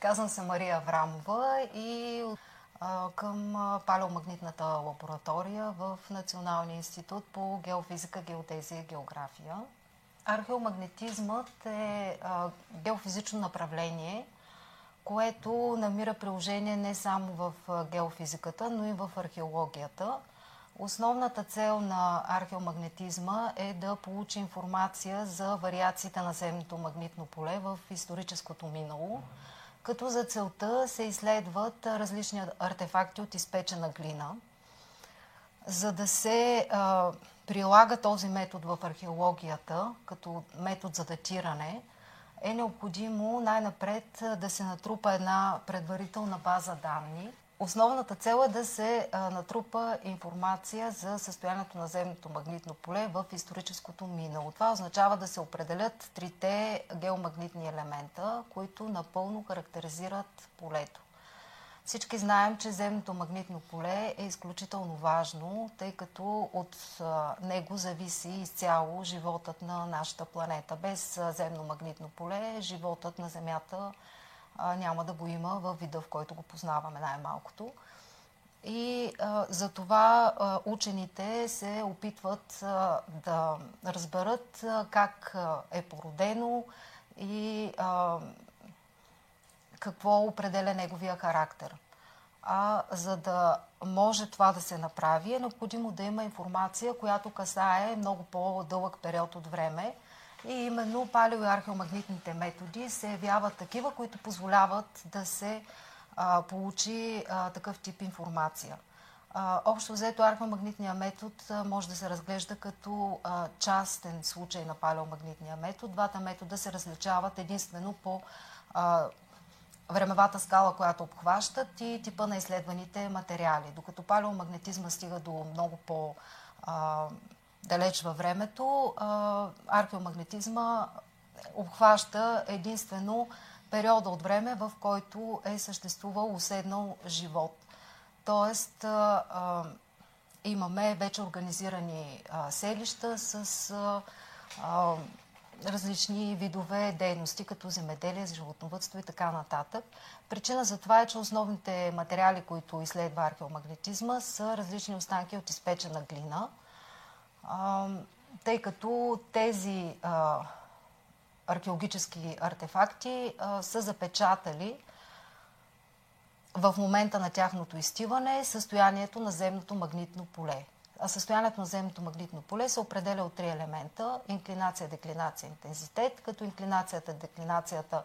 Казвам се Мария Аврамова и към палеомагнитната лаборатория в Националния институт по геофизика, геодезия и география. Археомагнетизмът е геофизично направление, което намира приложение не само в геофизиката, но и в археологията. Основната цел на археомагнетизма е да получи информация за вариациите на земното магнитно поле в историческото минало – като за целта се изследват различни артефакти от изпечена глина. За да се а, прилага този метод в археологията, като метод за датиране, е необходимо най-напред да се натрупа една предварителна база данни, Основната цел е да се натрупа информация за състоянието на земното магнитно поле в историческото минало. Това означава да се определят трите геомагнитни елемента, които напълно характеризират полето. Всички знаем, че земното магнитно поле е изключително важно, тъй като от него зависи изцяло животът на нашата планета. Без земно магнитно поле животът на Земята а, няма да го има в вида, в който го познаваме най-малкото. И а, за това а, учените се опитват а, да разберат а, как а, е породено и а, какво определя неговия характер. А за да може това да се направи, е необходимо да има информация, която касае много по-дълъг период от време и именно палео- и археомагнитните методи се явяват такива, които позволяват да се а, получи а, такъв тип информация. А, общо взето археомагнитния метод а, може да се разглежда като а, частен случай на палеомагнитния метод. Двата метода се различават единствено по а, времевата скала, която обхващат и типа на изследваните материали. Докато палеомагнетизма стига до много по- а, далеч във времето, археомагнетизма обхваща единствено периода от време, в който е съществувал уседнал живот. Тоест, имаме вече организирани селища с различни видове дейности, като земеделие, животновътство и така нататък. Причина за това е, че основните материали, които изследва археомагнетизма, са различни останки от изпечена глина – тъй като тези археологически артефакти са запечатали в момента на тяхното изтиване състоянието на земното магнитно поле. А състоянието на земното магнитно поле се определя от три елемента – инклинация, деклинация, интензитет, като инклинацията, деклинацията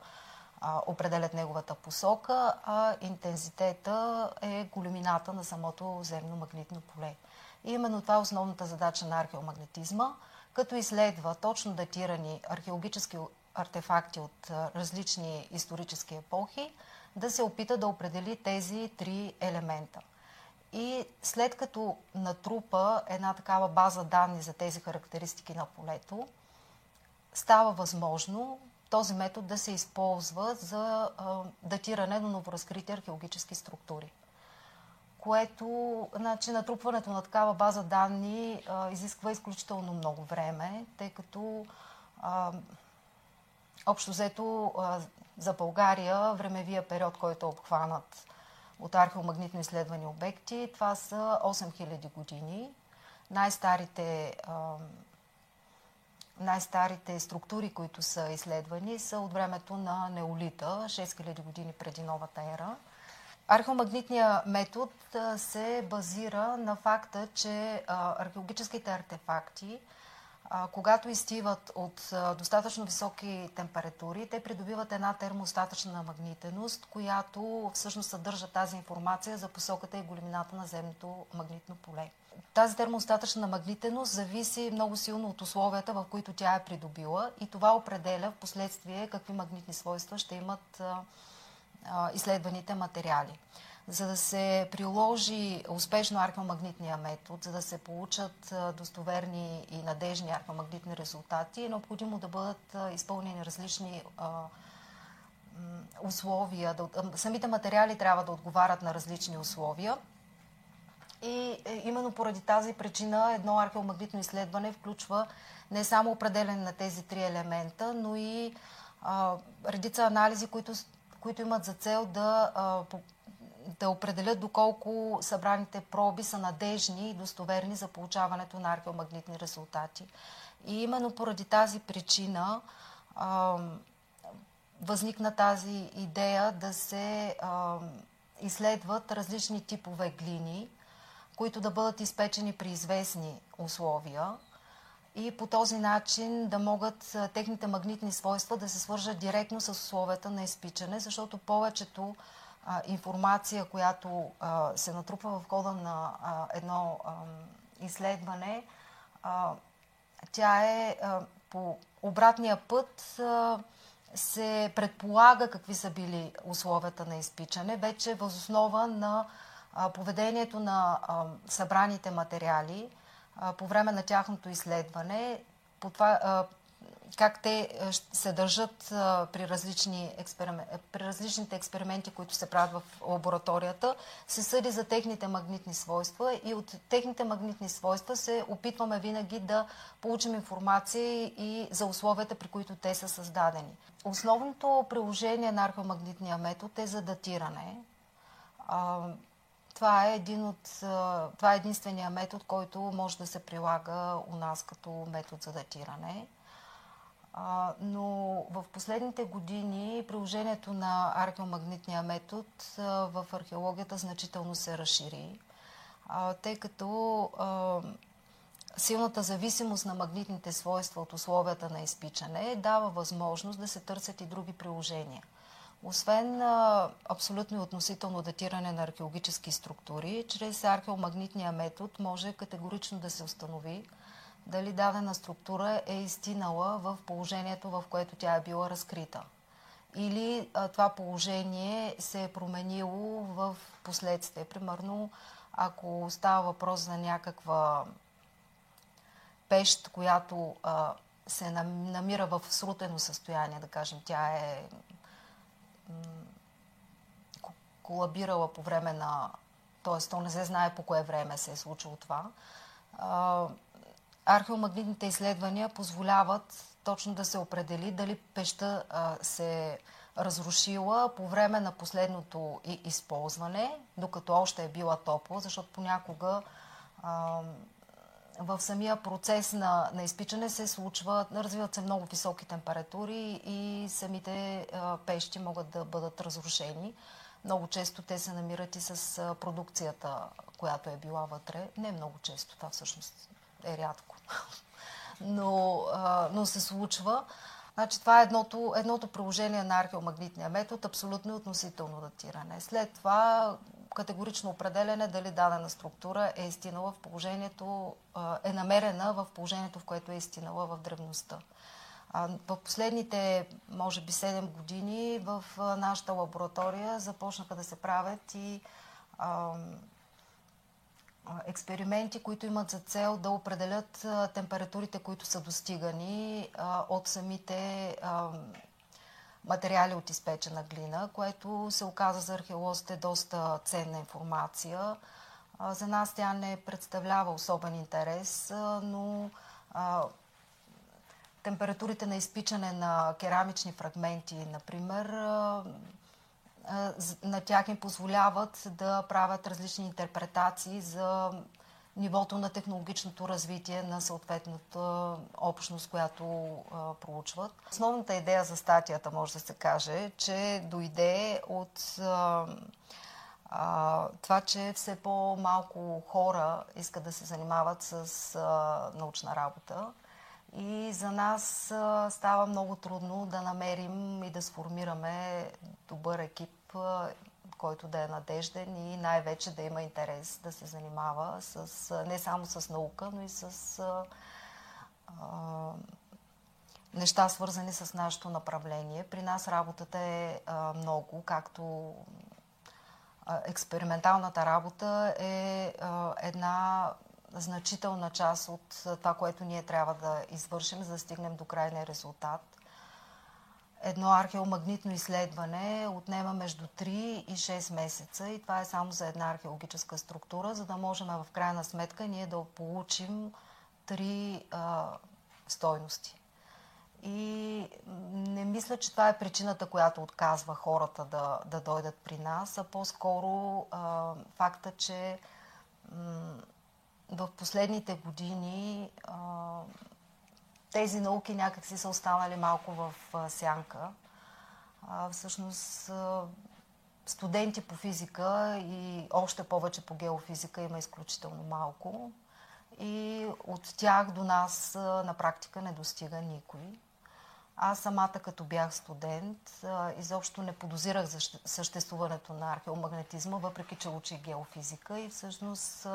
а, определят неговата посока, а интензитета е големината на самото земно магнитно поле. И именно това е основната задача на археомагнетизма, като изследва точно датирани археологически артефакти от различни исторически епохи, да се опита да определи тези три елемента. И след като натрупа една такава база данни за тези характеристики на полето, става възможно този метод да се използва за датиране на новоразкрити археологически структури което значи, натрупването на такава база данни а, изисква изключително много време, тъй като а, общо взето а, за България времевия период, който е обхванат от археомагнитно изследвани обекти, това са 8000 години. Най-старите най-старите структури, които са изследвани, са от времето на неолита, 6000 години преди новата ера. Археомагнитният метод се базира на факта, че археологическите артефакти, когато изтиват от достатъчно високи температури, те придобиват една термостатъчна магнитеност, която всъщност съдържа тази информация за посоката и големината на земното магнитно поле. Тази термостатъчна магнитеност зависи много силно от условията, в които тя е придобила и това определя в последствие какви магнитни свойства ще имат изследваните материали. За да се приложи успешно археомагнитния метод, за да се получат достоверни и надежни археомагнитни резултати, е необходимо да бъдат изпълнени различни условия. самите материали трябва да отговарят на различни условия. И е, именно поради тази причина едно археомагнитно изследване включва не само определен на тези три елемента, но и а, редица анализи, които които имат за цел да, да определят доколко събраните проби са надежни и достоверни за получаването на археомагнитни резултати. И именно поради тази причина възникна тази идея да се изследват различни типове глини, които да бъдат изпечени при известни условия и по този начин да могат техните магнитни свойства да се свържат директно с условията на изпичане, защото повечето а, информация, която а, се натрупва в хода на а, едно изследване, тя е по обратния път се предполага какви са били условията на изпичане, вече възоснова на поведението на събраните материали по време на тяхното изследване, по това, как те се държат при, различни експеримен... при различните експерименти, които се правят в лабораторията, се съди за техните магнитни свойства и от техните магнитни свойства се опитваме винаги да получим информация и за условията, при които те са създадени. Основното приложение на археомагнитния метод е за датиране. Това е, един от, това е единствения метод, който може да се прилага у нас като метод за датиране. Но в последните години приложението на археомагнитния метод в археологията значително се разшири, тъй като силната зависимост на магнитните свойства от условията на изпичане дава възможност да се търсят и други приложения. Освен а, абсолютно и относително датиране на археологически структури, чрез археомагнитния метод може категорично да се установи дали дадена структура е изтинала в положението, в което тя е била разкрита. Или а, това положение се е променило в последствие. Примерно, ако става въпрос за някаква пещ, която а, се намира в срутено състояние, да кажем, тя е колабирала по време на... т.е. то не се знае по кое време се е случило това. Археомагнитните изследвания позволяват точно да се определи дали пеща се разрушила по време на последното използване, докато още е била топла, защото понякога в самия процес на, на изпичане се случва, развиват се много високи температури и самите пещи могат да бъдат разрушени. Много често те се намират и с продукцията, която е била вътре. Не много често, това всъщност е рядко. но, но се случва. Значи, това е едното, едното приложение на археомагнитния метод, абсолютно относително датиране. След това категорично определене дали дадена структура е истинала в положението, е намерена в положението, в което е истинала в древността. В последните, може би, 7 години в нашата лаборатория започнаха да се правят и експерименти, които имат за цел да определят температурите, които са достигани от самите материали от изпечена глина, което се оказа за археолозите доста ценна информация. За нас тя не представлява особен интерес, но температурите на изпичане на керамични фрагменти, например, на тях им позволяват да правят различни интерпретации за нивото на технологичното развитие на съответната общност, която а, проучват. Основната идея за статията, може да се каже, че дойде от а, а, това, че все по-малко хора искат да се занимават с а, научна работа. И за нас а, става много трудно да намерим и да сформираме добър екип който да е надежден и най-вече да има интерес да се занимава с, не само с наука, но и с а, а, неща, свързани с нашето направление. При нас работата е а, много, както а, експерименталната работа е а, една значителна част от това, което ние трябва да извършим, за да стигнем до крайния резултат едно археомагнитно изследване отнема между 3 и 6 месеца и това е само за една археологическа структура, за да можем в крайна сметка ние да получим три а, стойности. И не мисля, че това е причината, която отказва хората да, да дойдат при нас, а по-скоро а, факта, че м- в последните години а, тези науки някакси са останали малко в сянка. А, всъщност студенти по физика и още повече по геофизика има изключително малко. И от тях до нас на практика не достига никой. Аз самата като бях студент, изобщо не подозирах за съществуването на археомагнетизма, въпреки че учих геофизика и всъщност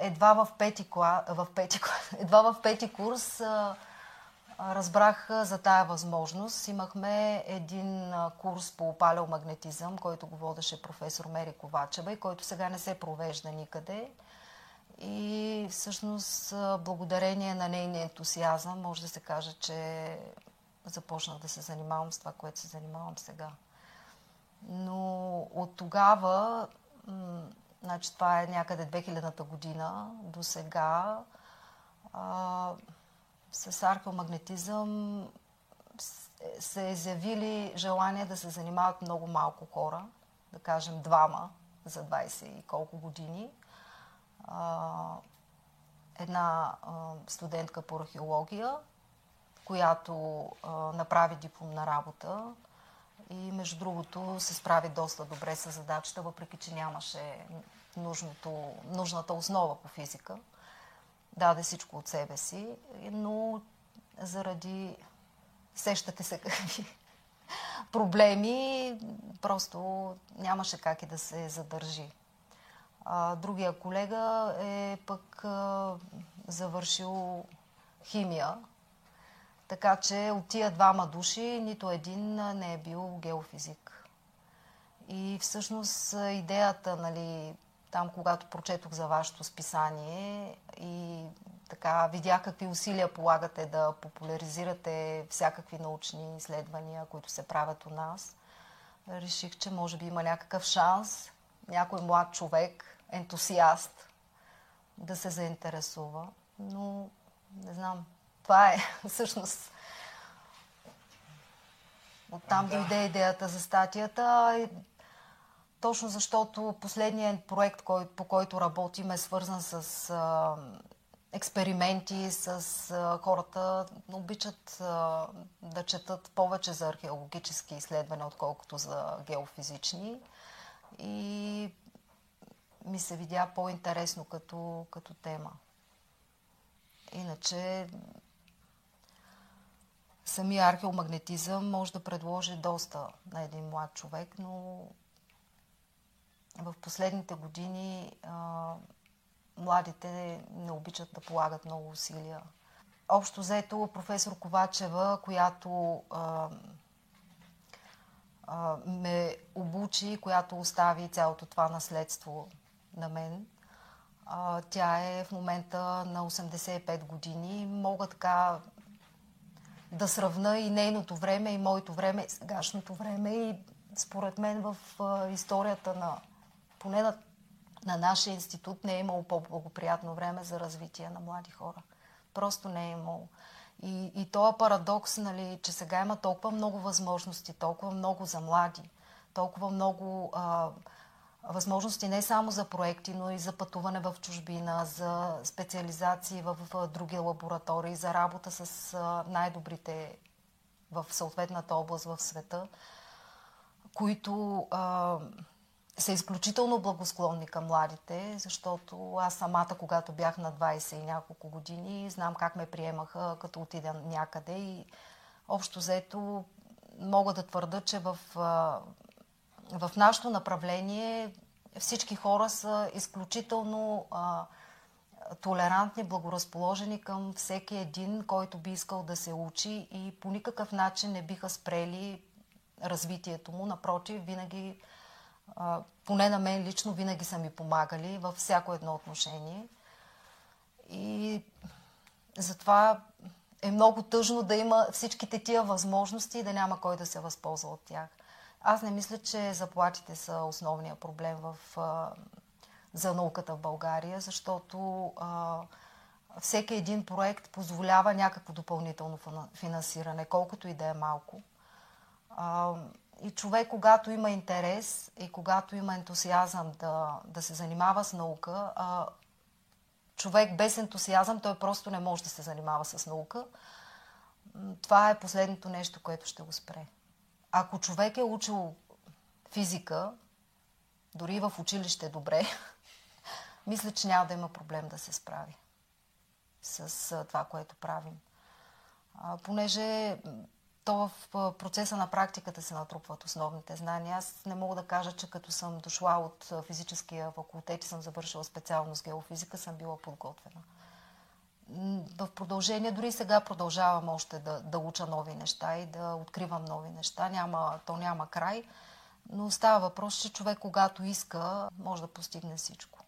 едва в пети, в пети, едва в пети курс разбрах за тая възможност. Имахме един курс по палеомагнетизъм, който го водеше професор Мери Ковачева и който сега не се провежда никъде. И всъщност благодарение на нейния ентусиазъм може да се каже, че започнах да се занимавам с това, което се занимавам сега. Но от тогава, значи това е някъде 2000-та година, до сега с археомагнетизъм се е заявили желание да се занимават много малко хора, да кажем двама за 20 и колко години – една студентка по археология, която направи дипломна работа и между другото се справи доста добре с задачата, въпреки че нямаше нужното, нужната основа по физика. Даде всичко от себе си, но заради сещате се какви проблеми, просто нямаше как и да се задържи. А, другия колега е пък а, завършил химия, така че от тия двама души нито един не е бил геофизик. И всъщност идеята, нали, там когато прочетох за вашето списание и така видях какви усилия полагате да популяризирате всякакви научни изследвания, които се правят у нас, реших, че може би има някакъв шанс някой млад човек ентусиаст да се заинтересува. Но не знам. Това е всъщност. Оттам да. дойде идеята за статията. Точно защото последният проект, по който работим, е свързан с а, експерименти, с а, хората обичат а, да четат повече за археологически изследвания, отколкото за геофизични. И ми се видя по-интересно като, като тема. Иначе самия археомагнетизъм може да предложи доста на един млад човек, но в последните години а, младите не обичат да полагат много усилия. Общо взето професор Ковачева, която а, а, ме обучи, която остави цялото това наследство на мен. А, тя е в момента на 85 години. Мога така да сравна и нейното време, и моето време, и сегашното време. И според мен в историята на, поне на, на нашия институт, не е имало по-благоприятно време за развитие на млади хора. Просто не е имало. И, и този парадокс, нали, че сега има толкова много възможности, толкова много за млади, толкова много а, възможности не само за проекти, но и за пътуване в чужбина, за специализации в, други лаборатории, за работа с най-добрите в съответната област в света, които а, са изключително благосклонни към младите, защото аз самата, когато бях на 20 и няколко години, знам как ме приемаха, като отида някъде и общо взето мога да твърда, че в в нашето направление всички хора са изключително а, толерантни, благоразположени към всеки един, който би искал да се учи и по никакъв начин не биха спрели развитието му. Напротив, винаги, а, поне на мен лично, винаги са ми помагали във всяко едно отношение. И затова е много тъжно да има всичките тия възможности и да няма кой да се възползва от тях. Аз не мисля, че заплатите са основния проблем в, а, за науката в България, защото а, всеки един проект позволява някакво допълнително финансиране, колкото и да е малко. И човек, когато има интерес и когато има ентусиазъм да, да се занимава с наука, човек без ентусиазъм, той просто не може да се занимава с наука. Това е последното нещо, което ще го спре. Ако човек е учил физика, дори в училище добре, мисля, че няма да има проблем да се справи с това, което правим. А, понеже то в процеса на практиката се натрупват основните знания. Аз не мога да кажа, че като съм дошла от физическия факултет и съм завършила специалност геофизика, съм била подготвена. В продължение, дори сега продължавам още да, да уча нови неща и да откривам нови неща. Няма, то няма край, но става въпрос, че човек, когато иска, може да постигне всичко.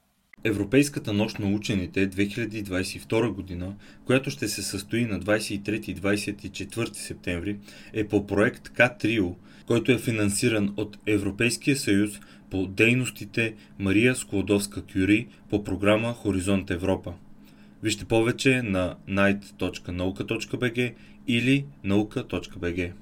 Европейската нощ на учените 2022 година, която ще се състои на 23 и 24 септември, е по проект К-Трио, който е финансиран от Европейския съюз по дейностите Мария Склодовска-Кюри по програма Хоризонт Европа. Вижте повече на night.nauka.bg или nauka.bg.